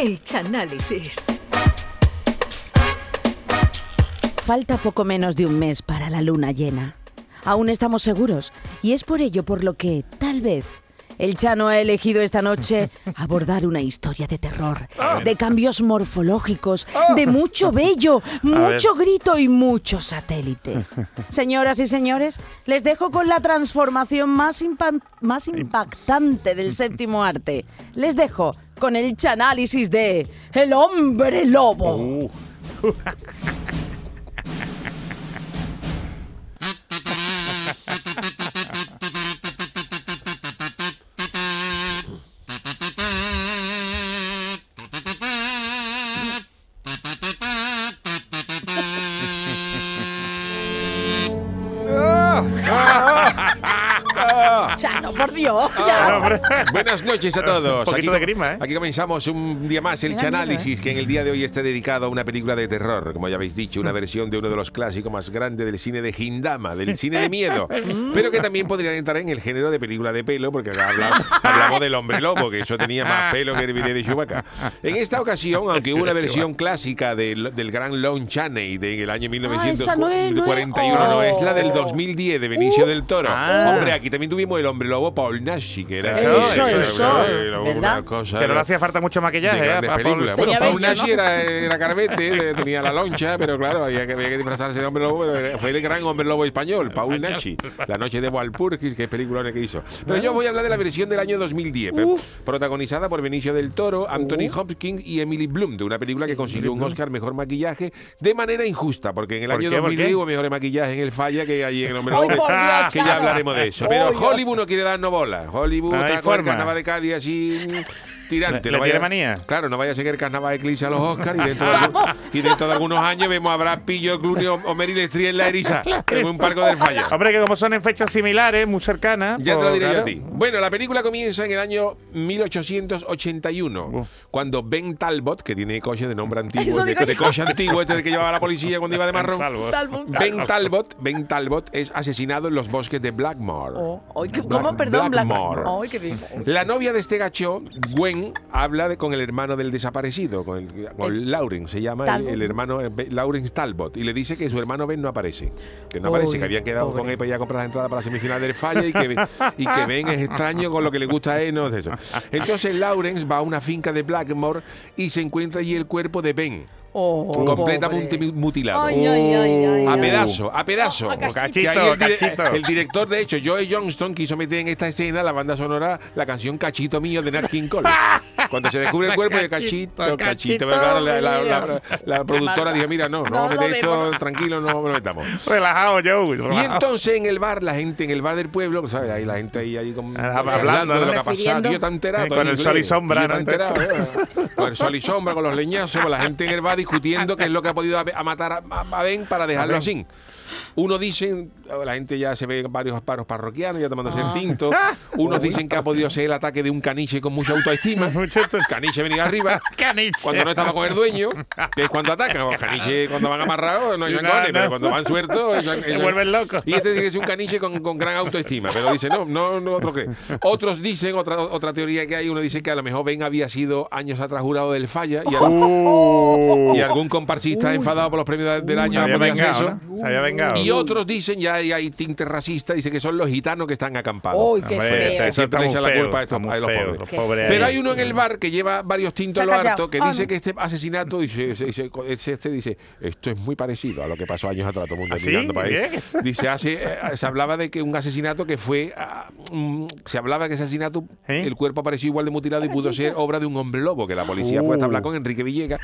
El Chanálisis. Falta poco menos de un mes para la luna llena. Aún estamos seguros y es por ello por lo que, tal vez, el Chano ha elegido esta noche abordar una historia de terror, de cambios morfológicos, de mucho vello, mucho grito y mucho satélite. Señoras y señores, les dejo con la transformación más, más impactante del séptimo arte. Les dejo con el chanálisis de El hombre lobo. Chano, Dios, ya. Buenas noches a todos. Un poquito de grima, ¿eh? aquí comenzamos un día más el Chanálisis, que en el día de hoy está dedicado a una película de terror, como ya habéis dicho, Mm. una versión de uno de los clásicos más grandes del cine de Hindama, del cine de miedo, pero que también podrían entrar en el género de película de pelo, porque acá hablamos, hablamos del hombre lobo, que eso tenía más pelo que el video de Chewbacca. En esta ocasión, aunque hubo una versión clásica del, del gran Lon Chaney del año Ah, esa no es, no es. 1941, no, es la del Oh. 2010 de Benicio Uf. del Toro. Ah. Hombre, aquí también tuvimos el hombre lobo Paul Nashi, que era Eso, eso, era una cosa Pero no hacía falta mucho de maquillaje, ¿eh? grandes Paul- películas. Bueno, Paul Nashi era, era carvete, eh, tenía la loncha, pero claro, había que, había que disfrazarse de hombre lobo. Pero fue el gran hombre lobo español, Paul Nashi. La noche de Walpurgis, que es película que hizo. Pero yo voy a hablar de la versión del año 2010, pe- protagonizada por Benicio del Toro, Anthony Hopkins y Emily Bloom, de una película que consiguió un Oscar mejor maquillaje de manera injusta, porque en el ¿Por año qué, por 2010 qué? hubo mejor maquillaje en el falla que allí en el hombre lobo. que ya hablaremos de eso. Pero. Hollywood no quiere darnos bola. Hollywood No hay está con el forma. carnaval de Cádiz así tirante. Le- no le tiene vaya- manía. Claro, no vaya a ser que el carnaval eclipse a los Oscars y dentro de, algún- y dentro de algunos años vemos a Brad Pitt, George Clooney o o Meryl Streep en la eriza en un parco del falla. Hombre, que como son en fechas similares, muy cercanas. Ya te pues, lo diré yo a ti. Bueno, la película comienza en el año 1881, Uf. cuando Ben Talbot, que tiene coche de nombre antiguo, de, coche antiguo, este del que llevaba la policía cuando iba de marrón. Talbot. Ben Talbot, Ben Talbot es asesinado en los bosques de Blackmore. Oh, ay, ¿qué- Black- ¿Cómo? Perdón, Blackmore. Qué. La novia de este gacho, Gwen, habla de- con el hermano del desaparecido, con, el, con El- Lauren, se llama el, hermano eh, Lawrence Talbot, y le dice que su hermano Ben no aparece. Que no aparece, que habían quedado pobre. con él para ir a comprar las entradas para la semifinal del falla y que, y que Ben es extraño con lo que le gusta a él, no es eso. Entonces Lawrence va a una finca de Blackmore y se encuentra allí el cuerpo de Ben, Oh, completamente pobre. mutilado. Ay, ay, ay, ay, A pedazo, a pedazo. Oh, a cachito. El, dire- Cachito. el director, de hecho, Joe Johnston, quiso meter en esta escena la banda sonora la canción Cachito Mío de Nat King Cole. Cuando se descubre el cuerpo de Cachito, Cachito, la, la- la- mío. la productora dijo, mira, no, no, No vamos a lo meter esto tranquilo, no lo metamos. Relajado, Joe. Y entonces en el bar, la gente en el bar del pueblo, ¿sabes? Ahí la gente ahí, ahí Ah, hablando, de lo que ha pasado. Yo tan enterado. Con el sol y sombra. Con el sol y sombra, con los leñazos, con la gente en el bar discutiendo qué es lo que ha podido a, a matar a, a- Ben para dejarlo así. Uno dicen, la gente ya se ve varios paros parroquianos ya tomándose Ah. el tinto. Unos dicen que ha podido ser el ataque de un caniche con mucha autoestima. Caniche venía arriba. Caniche. Cuando no estaba con el dueño, que es cuando atacan. Los caniches cuando van amarrados no hay No, rangones, no. pero cuando van sueltos Se vuelven locos. Y este dice que es un caniche con, con gran autoestima, pero dice, no, no, no otro cree. Otros dicen, otra, otra teoría que hay, uno dice que a lo mejor Ben había sido años atrás jurado del falla y, algún- Uh, y algún comparsista enfadado por los premios del- se año había vengado, eso. ¿no? Se había Y otros dicen, ya hay, hay tinte racista, dice que son los gitanos que están acampados. Uy, qué Hombre, feo. eso le la culpa a estos- los feo, pobres. los Qué pobres Pero hay uno en el bar que lleva varios tintos a lo harto que Ah, dice no. que este asesinato dice, dice, este dice esto es muy parecido a lo que pasó años atrás todo el mundo ¿Ah, sí? mirando para ahí. Dice hace, eh, se hablaba de que un asesinato que fue ah, mm, se hablaba que ese asesinato ¿Eh? el cuerpo apareció igual de mutilado y pudo ser obra de un hombre lobo que la policía fue hasta Uh. hablar con Enrique Villegas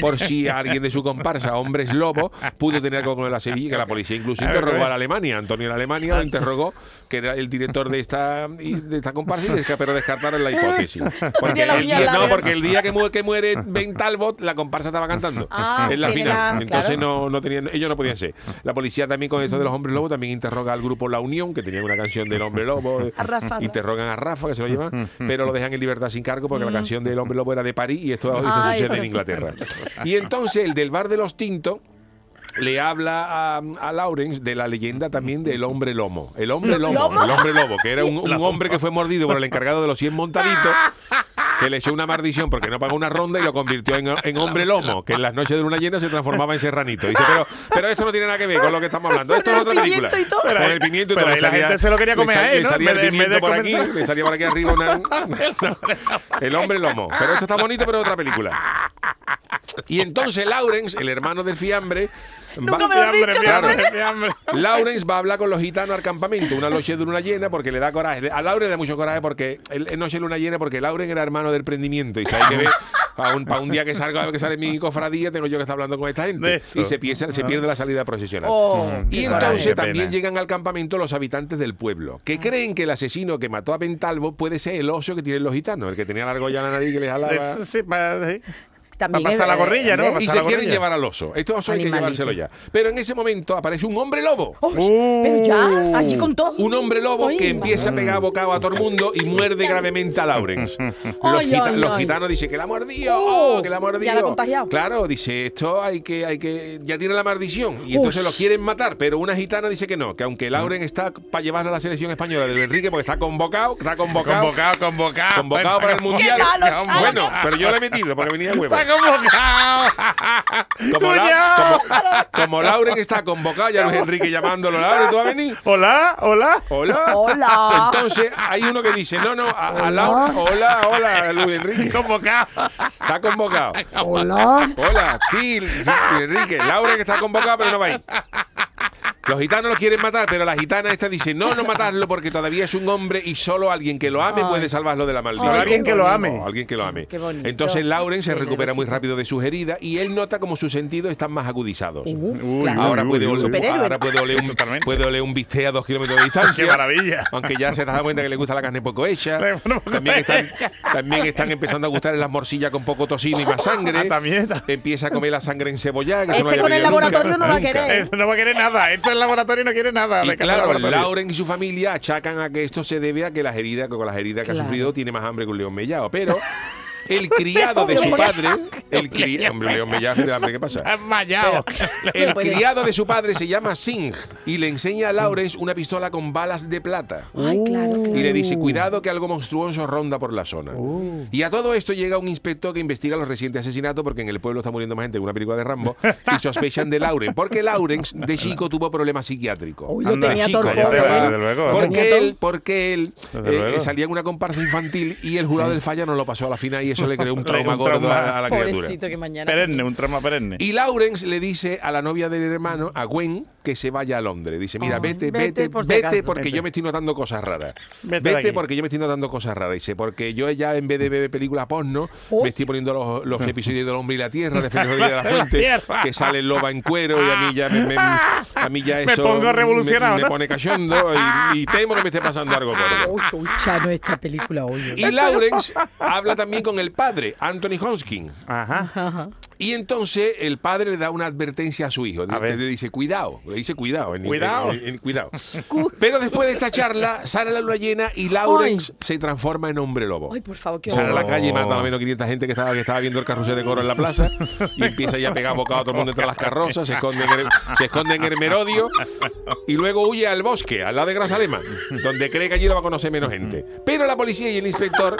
por si alguien de su comparsa hombres lobo pudo tener algo con la Sevilla que la policía incluso A ver, interrogó a ver. a la Alemania Antonio de Alemania lo interrogó que era el director de esta de esta comparsa pero descartaron la hipótesis porque el día, no, porque el día que muere, que muere Ben Talbot, la comparsa estaba cantando Ah, en la final. la- Entonces claro. no, no tenían, ellos no podían ser. La policía también con esto de los hombres lobos también interroga al grupo La Unión, que tenían una canción del hombre lobo. A Rafa. Interrogan a Rafa, que se lo llevan, pero lo dejan en libertad sin cargo porque la canción del hombre lobo era de París y esto, Ay, sucede en Inglaterra. Y entonces el del bar de los tintos le habla a, a Lawrence de la leyenda también del hombre lomo. El hombre lomo, ¿Lomo? el hombre lobo, que era un, un hombre que fue mordido por el encargado de los 100 montaditos que le echó una maldición porque no pagó una ronda y lo convirtió en, en hombre lomo, que en las noches de luna llena se transformaba en serranito. Dice, pero, pero esto no tiene nada que ver con lo que estamos hablando. Esto es otra el película. Con el pimiento y Pero todo. ahí la gente se lo quería comer sal- a él, Le ¿no? salía el pimiento por aquí, le salía por aquí arriba una- el hombre lomo. Pero esto está bonito, pero es otra película. Y entonces Lawrence, el hermano del fiambre, Nunca va- me lo hambre, dicho, hambre. Lawrence va a hablar con los gitanos al campamento, una noche de luna llena, porque le da coraje. A Lawrence le da mucho coraje porque él es noche de luna llena, porque Lawrence era hermano del prendimiento. Y sabe que ve, para un, pa' un día que salga que sale mi cofradía, tengo yo que estar hablando con esta gente. Y se piensa, se pierde la salida procesional. Oh, Y qué entonces también llegan al campamento los habitantes del pueblo, que creen que el asesino que mató a Pentalvo puede ser el oso que tienen los gitanos, el que tenía la argolla en la nariz que les jalaba. Eso sí, para- sí. También Va a pasar la gorrilla, ¿no? ¿eh? Va a Y pasar se la quieren gorrilla. llevar al oso. Oso hay que Animalito. llevárselo ya. Pero en ese momento aparece un hombre lobo. Oh, pero ya, allí con todo. Un hombre lobo Ay, que empieza a pegar bocado a todo el mundo y muerde gravemente a Lawrence. Los, Ay, gita- ay, los ay. gitanos dicen que la ha mordido, Oh, oh, que la ha ya la ha mordido. contagiado. Claro, dice, esto hay que, hay que, ya tiene la maldición. Y entonces Ush. lo quieren matar, pero una gitana dice que no, que aunque Lawrence está para llevarlo a la selección española de Enrique, porque está convocado, está convocado. Convocado, convocado. Convocado para el mundial. malo, chaval. Bueno, pero yo le he metido porque venía huevo. Está convocado. Como, la, como, como Lauren está convocado, ya Luis Enrique llamándolo, Lauren, ¿tú vas a venir? Hola, hola. Hola. Hola. Entonces hay uno que dice, no, no, a, a Laura, hola, hola, Luis Enrique. Convocado. Está convocado. Hola. Hola, sí, sí, Luis Enrique. Laura que está convocada, pero no va a ir. Los gitanos lo quieren matar, pero la gitana esta dice, no, no matarlo porque todavía es un hombre y solo alguien que lo ame Ay. puede salvarlo de la maldición. Ay, alguien que lo ame. O alguien que lo ame. Qué bonito. Entonces Lauren se recupera muy rápido de sus heridas y él nota como sus sentidos están más agudizados. Uh, claro. Ahora puede, oler, Superhéroe. ahora puede oler un, puede oler un bistec a dos kilómetros de distancia. Qué maravilla. Aunque ya se da cuenta que le gusta la carne poco hecha. También están, también están empezando a gustar las morcillas con poco tocino y más sangre. Ah, también. Empieza a comer la sangre en cebolla. Este no con el nunca, laboratorio no va a querer. Eh, No va a querer nada. Esto el laboratorio no quiere nada. Y de claro. Lauren y su familia achacan a que esto se debe a que las heridas, que con las heridas que Claro. ha sufrido tiene más hambre que un león mellado. Pero el criado de su padre, el criado, hombre, león mellado, ¿de hambre qué pasa? El criado de su padre se llama Singh y le enseña a Lawrence una pistola con balas de plata. Ay, claro. Y le dice, cuidado que algo monstruoso ronda por la zona. Y a todo esto llega un inspector que investiga los recientes asesinatos porque en el pueblo está muriendo más gente que una película de Rambo y sospechan de Lauren. Porque Lawrence de chico tuvo problemas psiquiátricos. Uy, lo Anda, tenía chico, ¿eh? luego. Porque él, porque él eh, luego. salía en una comparsa infantil y el jurado del falla no lo pasó a la final y eso le creó un trauma Un gordo trauma. a, la criatura. Que mañana. Perenne, un trama perenne. Y Lawrence le dice a la novia del hermano, a Gwen, que se vaya a Londres. Dice, mira, Ay, vete, vete vete, por si vete, acaso. porque Vete. yo me estoy notando cosas raras. Vete porque yo me estoy notando cosas raras. Dice, porque yo ya en vez de ver películas porno, Oh. me estoy poniendo los, los episodios del hombre y la tierra, de Feliz Rodríguez de la Fuente, que sale el loba en cuero y a mí ya me, me- a mí ya Me eso pongo revolucionado, me, me pone cachondo y, y temo que me esté pasando algo gordo. Uy, uy, Chano, esta película, oye. Y Lawrence habla también con el padre, Anthony Hoskin. Ajá. Ajá. Y entonces el padre le da una advertencia a su hijo. A. Le dice, cuidado. Le dice, cuidado. en- Cuidado. en- en- cuidado. Pero después de esta charla, sale la luna llena y Lawrence se transforma en hombre lobo. Ay, por favor, qué Sale a la calle y mata a lo menos 500 gente que estaba, que estaba viendo el carrusel de coro en la plaza y empieza ya a pegar bocado a todo el mundo entre las carrozas, se esconde en el, se esconde en el merodio y luego huye al bosque, al lado de Grazalema, donde cree que allí lo va a conocer menos gente. Pero la policía y el inspector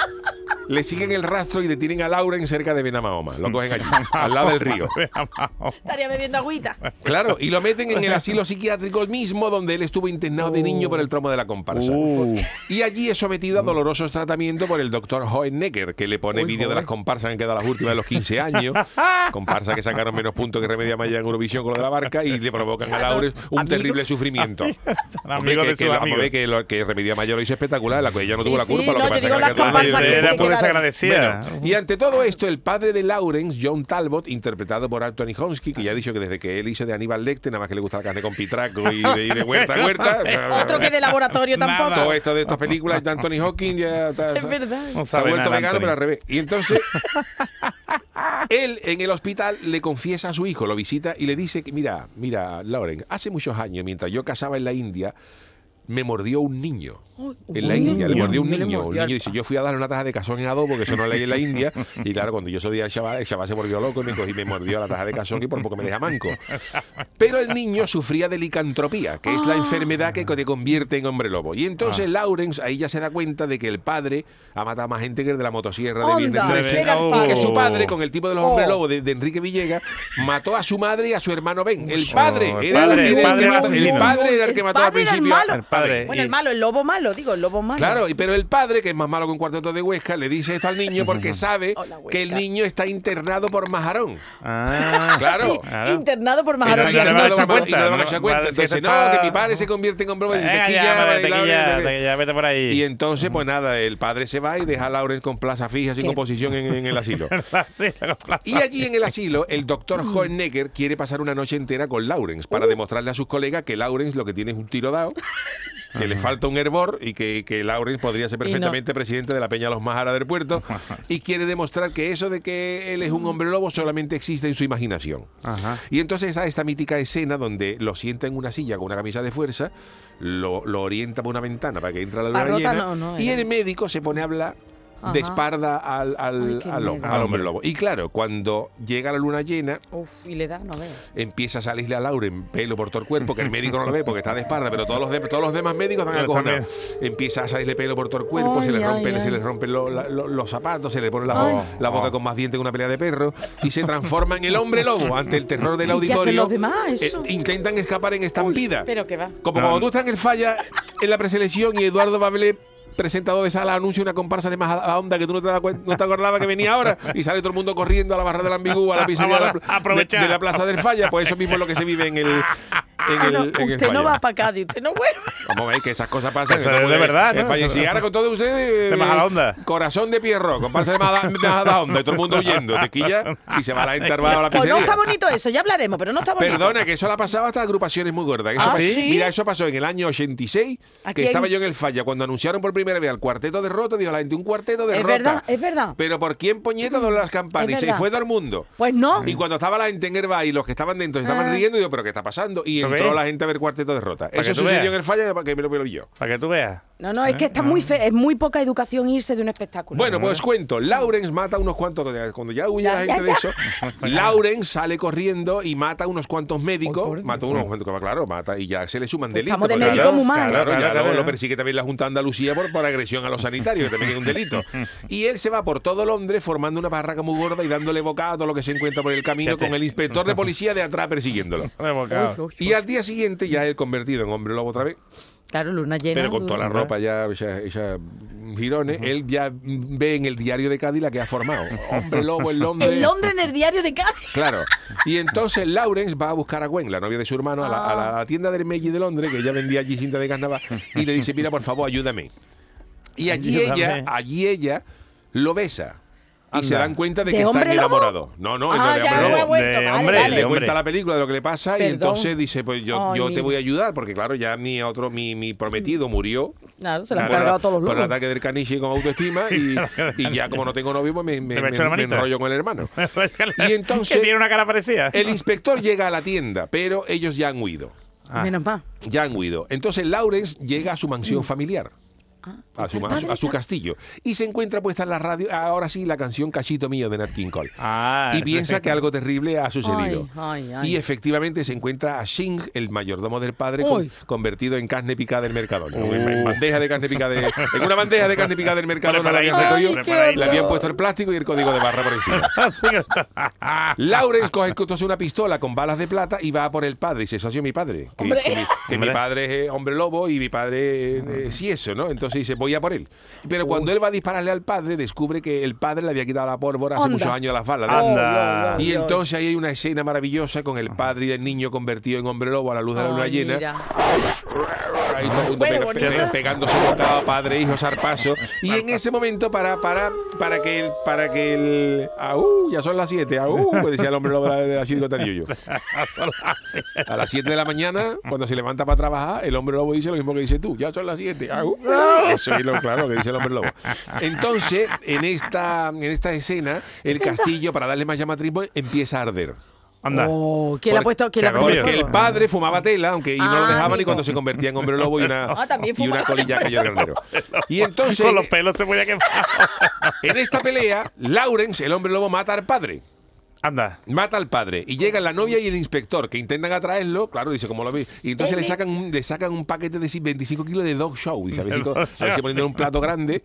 le siguen el rastro y detienen a Lauren cerca de Benamahoma. Lo cogen allí, al lado del río. Estaría bebiendo agüita. Claro, y lo meten en el asilo psiquiátrico mismo donde él estuvo internado de niño por el trauma de la comparsa. Uh. Y allí es sometido a dolorosos tratamientos por el doctor Hohennecker, que le pone vídeo de las comparsas que han quedado las últimas de los 15 años. comparsas que sacaron menos puntos que Remedia Maya en Eurovisión con lo de la barca y le provocan a Laures un amigo. terrible sufrimiento. Hombre, que, de que que, lo, que Remedia Maya lo hizo espectacular, la que ella no Sí, tuvo la sí, culpa. lo no, que yo pasa digo es que las comparsas que- Desagradecida. Bueno, y ante todo esto, el padre de Lawrence, John Talbot, interpretado por Anthony Honsky, que ya ha dicho que desde que él hizo de Aníbal Lecter, nada más que le gusta la carne con pitraco y de, y de huerta a huerta. Otro que de laboratorio tampoco. Todo esto de estas películas de Anthony Hawking ya está- Es verdad. No se ha vuelto nada, vegano, Anthony. pero al revés. Y entonces, él en el hospital le confiesa a su hijo, lo visita y le dice que, mira, mira, Lauren, hace muchos años, mientras yo cazaba en la India, me mordió un niño. En la India, le mordió un niño. Al niño dice, yo fui a darle una taza de cazón en adobo, que eso no leí en la India. Y claro, cuando yo soy al chaval, el chaval se volvió loco y me cogí y me mordió la taza de cazón y por poco me deja manco. Pero el niño sufría de licantropía, que es Ah. la enfermedad que te convierte en hombre lobo. Y entonces Lawrence ahí ya se da cuenta de que el padre ha matado más gente que el de la motosierra de Viernes Onda, 13. era el Y que su padre, con el tipo de los hombres Oh. lobos de, de Enrique Villegas, mató a su madre y a su hermano Ben. El padre Oh, el era el, el que mató- el padre era el que El mató al padre era el principio. a- malo. El padre. Bueno, el malo, el lobo malo, digo, el lobo malo. Claro, y- pero el padre, que es más malo que un cuarteto de Huesca, le dice esto al niño porque sabe Hola, Huesca. que el niño está internado por majarón. Ah, Claro. Sí, Claro. internado por majarón. Ya te cuenta, y no cuenta. Vale, si Entonces, esto no, está- que mi padre se convierte en hombre. Y dice, Venga "Tequilla, ya, vale, vale, tequilla, Laura". tequilla, vete por ahí. Y entonces, pues nada, el padre se va y deja a Lauren con plaza fija sin ¿Qué? oposición en, en el asilo. Sí, la plaza. Y allí en el asilo, el doctor Hohenegger quiere pasar una noche entera con Lawrence para demostrarle a sus colegas que Lawrence lo que tiene es un tiro dado, que le falta un hervor y que, que Lawrence podría ser no. perfectamente presidente de la Peña Los Majara del Puerto. Y quiere demostrar que eso de que él es un hombre lobo solamente existe en su imaginación. Ajá. Y entonces está esta mítica escena donde lo sienta en una silla con una camisa de fuerza, lo, lo orienta por una ventana para que entre la luna llena, no, no, y el médico se pone a hablar de Ajá. espalda al, al, Ay, qué al, miedo. al hombre lobo. Y claro, cuando llega la luna llena, Uf, y le da, no veo. empieza a salirle a Lauren pelo por todo el cuerpo, que el médico no lo ve porque está de espalda, pero todos los, de- todos los demás médicos están acojonados. Empieza a salirle pelo por todo el cuerpo, se, le Ay, rompen, ay, se le ay. rompen lo- la- lo- los zapatos, se le pone la, la boca con más dientes que una pelea de perros y se transforma en el hombre lobo ante el terror del ¿Y qué hacen auditorio. los demás, Eh, intentan escapar en estampida. Pero que va. Como No. cuando tú estás en el falla en la preselección y Eduardo Bablé presentador de sala anuncia una comparsa de más a onda que tú no te, no te acordabas que venía ahora y sale todo el mundo corriendo a la barra del ambigú a la pizzería de la, de, de la plaza del falla pues eso mismo es lo que se vive en el en Ah, el, no, en usted no va para Cádiz, usted no vuelve. Vamos a ver que esas cosas pasan. Eso que es no de verdad, ¿no? Y ahora con todo ustedes. De eh, Majadahonda. Corazón de Pierro, comparsa de de Majadahonda, y todo el mundo huyendo, tequilla, y se va la gente armada a la Pues pizzería. no está bonito eso, ya hablaremos, pero no está bonito. Perdona, que eso la pasaba hasta agrupaciones muy gordas. Eso ¿Ah, sí? Mira, eso pasó en el año 86, Aquí que hay- estaba yo en el falla. Cuando anunciaron por primera vez al cuarteto de Rota, dijo la gente, un cuarteto de Es Rota. verdad, es verdad. Pero ¿por quién puñeta dobló las campanas? Es Y se fue todo el mundo. Pues no. Y cuando estaba la gente en el bar y los que estaban dentro se estaban Ah. riendo, digo, ¿pero qué está pasando? Y ¿Lo entró la gente a ver cuarteto de Rota. Eso sucedió veas. en el falla que me lo vi yo. Para que tú veas. No, no, es que está muy fe, es muy poca educación irse de un espectáculo. Bueno, pues cuento. Lawrence mata a unos cuantos. Cuando ya huye Ya, la ya, gente de eso, Lawrence sale corriendo y mata a unos cuantos médicos. A unos cuantos, claro, mata y ya se le suman Pues delitos. estamos de médico mal. Claro, Claro, ya claro, luego claro. lo persigue también la Junta de Andalucía por, por agresión a los sanitarios, que también es un delito. Y él se va por todo Londres formando una barraca muy gorda y dándole bocado a todo lo que se encuentra por el camino con el inspector de policía de atrás persiguiéndolo. Y al día siguiente ya él convertido en hombre lobo otra vez, Claro, luna llena. pero con toda la ropa ya esa girones, él ya ve en el diario de Cádiz la que ha formado. Hombre lobo en Londres. En Londres, en el diario de Cádiz. Claro. Y entonces Lawrence va a buscar a Gwen, la novia de su hermano, a la, a la- a la tienda del Meiji de Londres, que ella vendía allí cinta de carnaval, y le dice, mira, por favor, ayúdame. Y allí Ayúdame. ella, allí ella lo besa. Y se dan cuenta de ¿De que están enamorados. No, no, Ah, no de ya hombre lobo. vuelto, De vale, hombre, vale. Le cuenta la película de lo que le pasa y entonces dice, pues yo, yo te voy a ayudar, porque claro, ya mi otro, mi, mi prometido murió Claro, se lo han por, cargado todos los por el lobos. ataque del caniche con autoestima y, y ya como no tengo novio, pues me, me- me la enrollo con el hermano. y entonces- Que tiene una cara parecida. El inspector llega a la tienda, pero ellos ya han huido. Ah. Menos mal. Ya han huido. Entonces Lawrence llega a su mansión Mm. A su, a a castillo. Y se encuentra puesta en la radio, ahora sí, la canción Cachito Mío de Nat King Cole. Ah, Y piensa que algo terrible ha sucedido. Ay, ay, ay. Y efectivamente se encuentra a Shing, el mayordomo del padre, con- convertido en carne picada del Mercadona. Uh. En, en bandeja de carne picada. de- en una bandeja de carne picada del Mercadona Preparadito, la habían recogido, preparadito. le habían puesto el plástico y el código de barra por encima. Lawrence coge entonces una pistola con balas de plata y va a por el padre. Y dice, socio mi padre. Que, mi, que mi Hombre. padre es hombre lobo y mi padre eh, sí eso, ¿no? Entonces dice, voy a por él. Pero cuando él va a dispararle al padre, descubre que el padre le había quitado la pórvora hace muchos años a las balas. ¿no? Anda. Y entonces ahí hay una escena maravillosa con el padre y el niño convertido en hombre lobo a la luz de la luna Ay, llena. mira. Ahí todo el mundo Bueno, pega- bonito. pe- pegándose bocado, padre, hijo, zarpazo. Y en ese momento, para, para, para que el, para que el. ¡Aú! Ya son las 7, ¡aú! Pues decía el hombre lobo de la, de la Tarillo. A las 7 de la mañana, cuando se levanta para trabajar, el hombre lobo dice lo mismo que dices tú. Ya son las 7. ¡aú! Eso es lo claro que dice el hombre lobo. Entonces, en esta, en esta escena, el castillo, para darle más llamatismo, empieza a arder. Anda. Oh, ¿Quién le ha puesto? ¿Quién le ha qué puesto el Porque el padre fumaba tela, aunque y no lo Ah, dejaban y amigo. cuando se convertía en hombre lobo y una, Ah, y una colilla cayó el granero. Y entonces, Con los pelos se podía quemar. en esta pelea, Lawrence, el hombre lobo, mata al padre. Anda. Mata al padre y llega la novia y el inspector que intentan atraerlo, claro, dice como lo vi, y entonces le sacan un, le sacan un paquete de 25 kilos de dog show, dice, a ver si, co- a ver si poniendo un plato grande,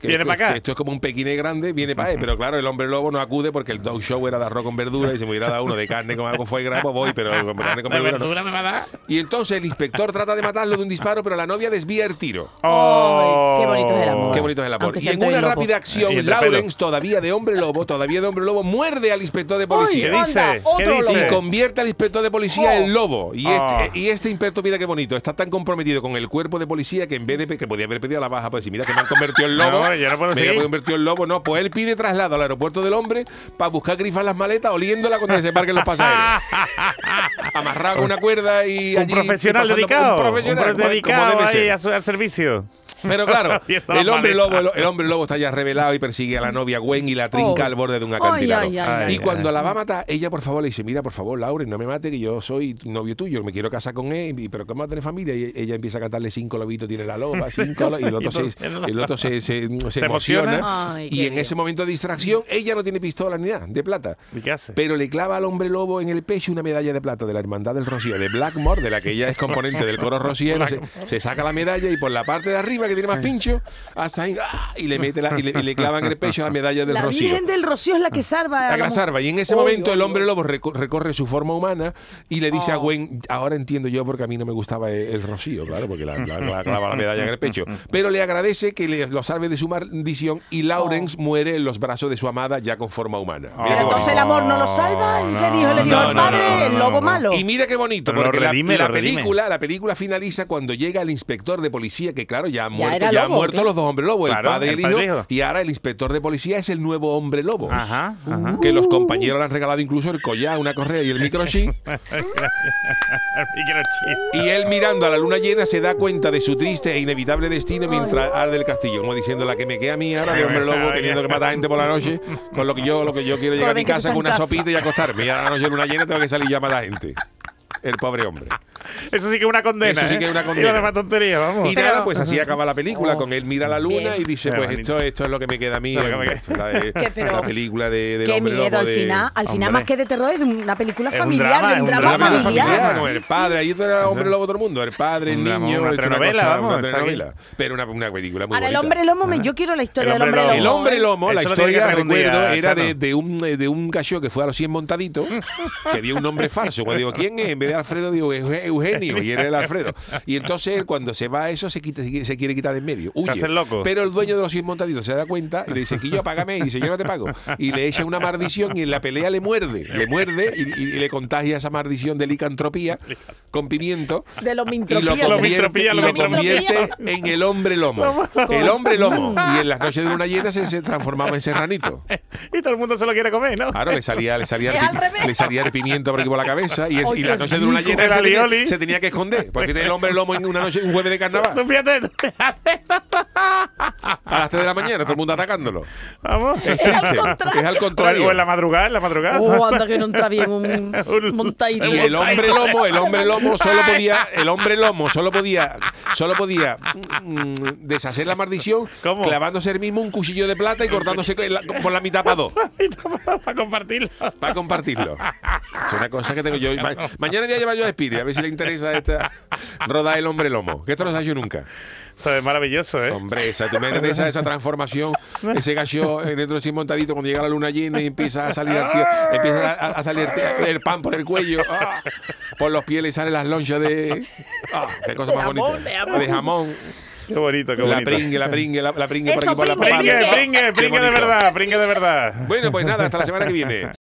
que, Viene pa' acá. que esto es como un pequiné grande, viene para él, pero claro, el hombre lobo no acude porque el dog show era de arroz con verdura y si me hubiera dado uno de carne con algo fue grave, pues voy, pero con carne con ¿De verdura no. verdura me va a dar? Y entonces el inspector trata de matarlo de un disparo, pero la novia desvía el tiro. Ay, qué bonito es el amor. Qué bonito es el amor. Aunque Y en una rápida acción, Lawrence, todavía de hombre lobo, todavía de hombre lobo, muerde al inspector de policía. ¿Qué dice? Anda, ¿Qué dice? Y convierte al inspector de policía Oh. en lobo. Y, Oh. este, y este inspector, mira qué bonito, está tan comprometido con el cuerpo de policía que en vez de que podía haber pedido a la baja, pues decir, mira que me han convertido en lobo. No, yo no puedo me han convertido en lobo. No, pues él pide traslado al aeropuerto del hombre para buscar grifar las maletas oliéndola cuando se embarquen los pasajeros. Amarrado con una cuerda y Un allí profesional dedicado. Un profesional, un como- como dedicado ahí a su- al servicio. Pero claro, el hombre, lobo, el, el hombre lobo está ya revelado y persigue a la novia Gwen y la trinca Oh. al borde de un Ay, acantilado. ay, ay, y ay. cuando la va a matar, ella por favor le dice, mira, por favor, Lauren, no me mate, que yo soy novio tuyo, me quiero casar con él, y- pero ¿cómo va a tener familia? Y ella empieza a cantarle cinco lobitos, tiene la loba, cinco lo- y el otro, se, el otro se, se- se ¿Se emociona. emociona? Ay, y en bien. ese momento de distracción, ella no tiene pistola ni nada, de plata. ¿Y qué hace? Pero le clava al hombre lobo en el pecho una medalla de plata de la Hermandad del Rocío, de Blackmore, de la que ella es componente del coro rociero. Se, se saca la medalla y por la parte de arriba, que tiene más pincho, hasta ahí, ¡ah! y le mete la, y le, y le clava en el pecho la medalla del La Rocío. Virgen del Rocío es la que salva a La la que la salva. Y en ese Oy, momento el oy, hombre oy. lobo reco- recorre su forma humana y le dice a Oh. Gwen, ahora entiendo yo porque a mí no me gustaba el, el rocío, claro, porque la, la- la clava la medalla en el pecho. Pero le agradece que le, lo salve de su maldición y Lawrence muere en los brazos de su amada ya con forma humana. Mira Pero entonces el amor no lo salva. ¿Y qué dijo? Le dijo No, al padre, no, no, el lobo malo. Y mira qué bonito, Pero porque la- redime, la, película, la película finaliza cuando llega el inspector de policía, que claro, ya han Ya muerto, era ya han muerto claro. los dos hombres lobos, Claro, el padre y el hijo, hijo. y ahora el inspector de policía es el nuevo hombre lobo. Ajá, ajá. Que los compañeros le han regalado incluso el collar, una correa y el microchip. El microchip. Y él mirando a la luna llena se da cuenta de su triste e inevitable destino mientras arde el castillo, como diciendo la que me queda a mí ahora de hombre lobo teniendo que matar gente por la noche, con lo que yo, lo que yo quiero llegar a mi casa con una casa. sopita y acostarme. Y a la noche luna llena tengo que salir ya a matar gente. El pobre hombre. Eso sí que es una condena. Eso sí ¿eh? que es una Y condena. lo demás tontería, vamos. Y Pero- nada, pues así acaba la película, Oh, con él mira la luna bien. y dice, pues esto, esto es lo que me queda a mí. Lo que queda. la, Qué, pero- la película de, del Qué hombre miedo lobo al de- final. Al final, Hombre. más que de terror, es una película Es un familiar, drama, de es un un drama Una familiar. familiar, el padre, ahí era hombre lobo todo el mundo, el padre, el niño, una es telenovela, vamos, una. Pero una, una película muy Ahora, el hombre lomo, me- yo quiero la historia El del hombre lomo. El hombre ¿eh? lomo, la historia, recuerdo, era de, de un, de un gallo que fue a los 100 montaditos, que dio un nombre falso. Cuando digo, ¿quién es? En vez de Alfredo, digo, "Euge- Eugenio, y era el Alfredo. Y entonces él, cuando se va a eso, se, quita, se quiere quitar de en medio. Huye. el loco. Pero el dueño de los 100 montaditos se da cuenta y le dice, Quillo, págame. Y dice, yo no te pago. Y le echa una maldición y en la pelea le muerde. Le muerde y, y- y le contagia esa maldición de licantropía con pimiento. De los Y lo convierte, lo lomintropía. convierte en el hombre lomo. El hombre lomo. Y en las noches de luna llena se, se transformaba en serranito. Y todo el mundo se lo quiere comer, ¿no? Claro, le salía, le salía, el, le salía el pimiento por aquí por la cabeza y, es- y la qué noche de luna llena Era se se tenía que esconder. Porque el hombre lomo en una noche, un jueves de carnaval, Tú fíjate, tú fíjate. a las 3 de la mañana, todo el mundo atacándolo. Vamos. Es Es al triste. contrario. Es al contrario. o en la madrugada, en la madrugada. Oh, anda que no entra bien un Un-. Y el hombre lomo, el hombre lomo solo podía, el hombre lomo solo podía, solo podía mm, deshacer la maldición ¿Cómo? clavándose él mismo un cuchillo de plata y cortándose con la- por la mitad para dos. Para compartirlo. para compartirlo. Es una cosa que tengo yo. Ma- mañana voy a llevar yo a Spiri, a ver si le interesa esta rodar el hombre lomo. Que esto no se ha hecho nunca. Esto es maravilloso, ¿eh? Hombre, esa, esa, esa transformación, ese gallo eh, dentro de sí montadito cuando llega la luna llena y empieza a salir, el tío- empieza a, a salir el- el pan por el cuello, ah, por los pies le salen las lonchas de. ah, qué cosa De más jamón, bonita. de jamón. De jamón. Qué bonito, qué La bonito. pringue, la pringue, la, la pringue por Eso, aquí por la pringue. Pringue, pringue, pringue de verdad, pringue de verdad. Bueno, pues nada, hasta la semana que viene.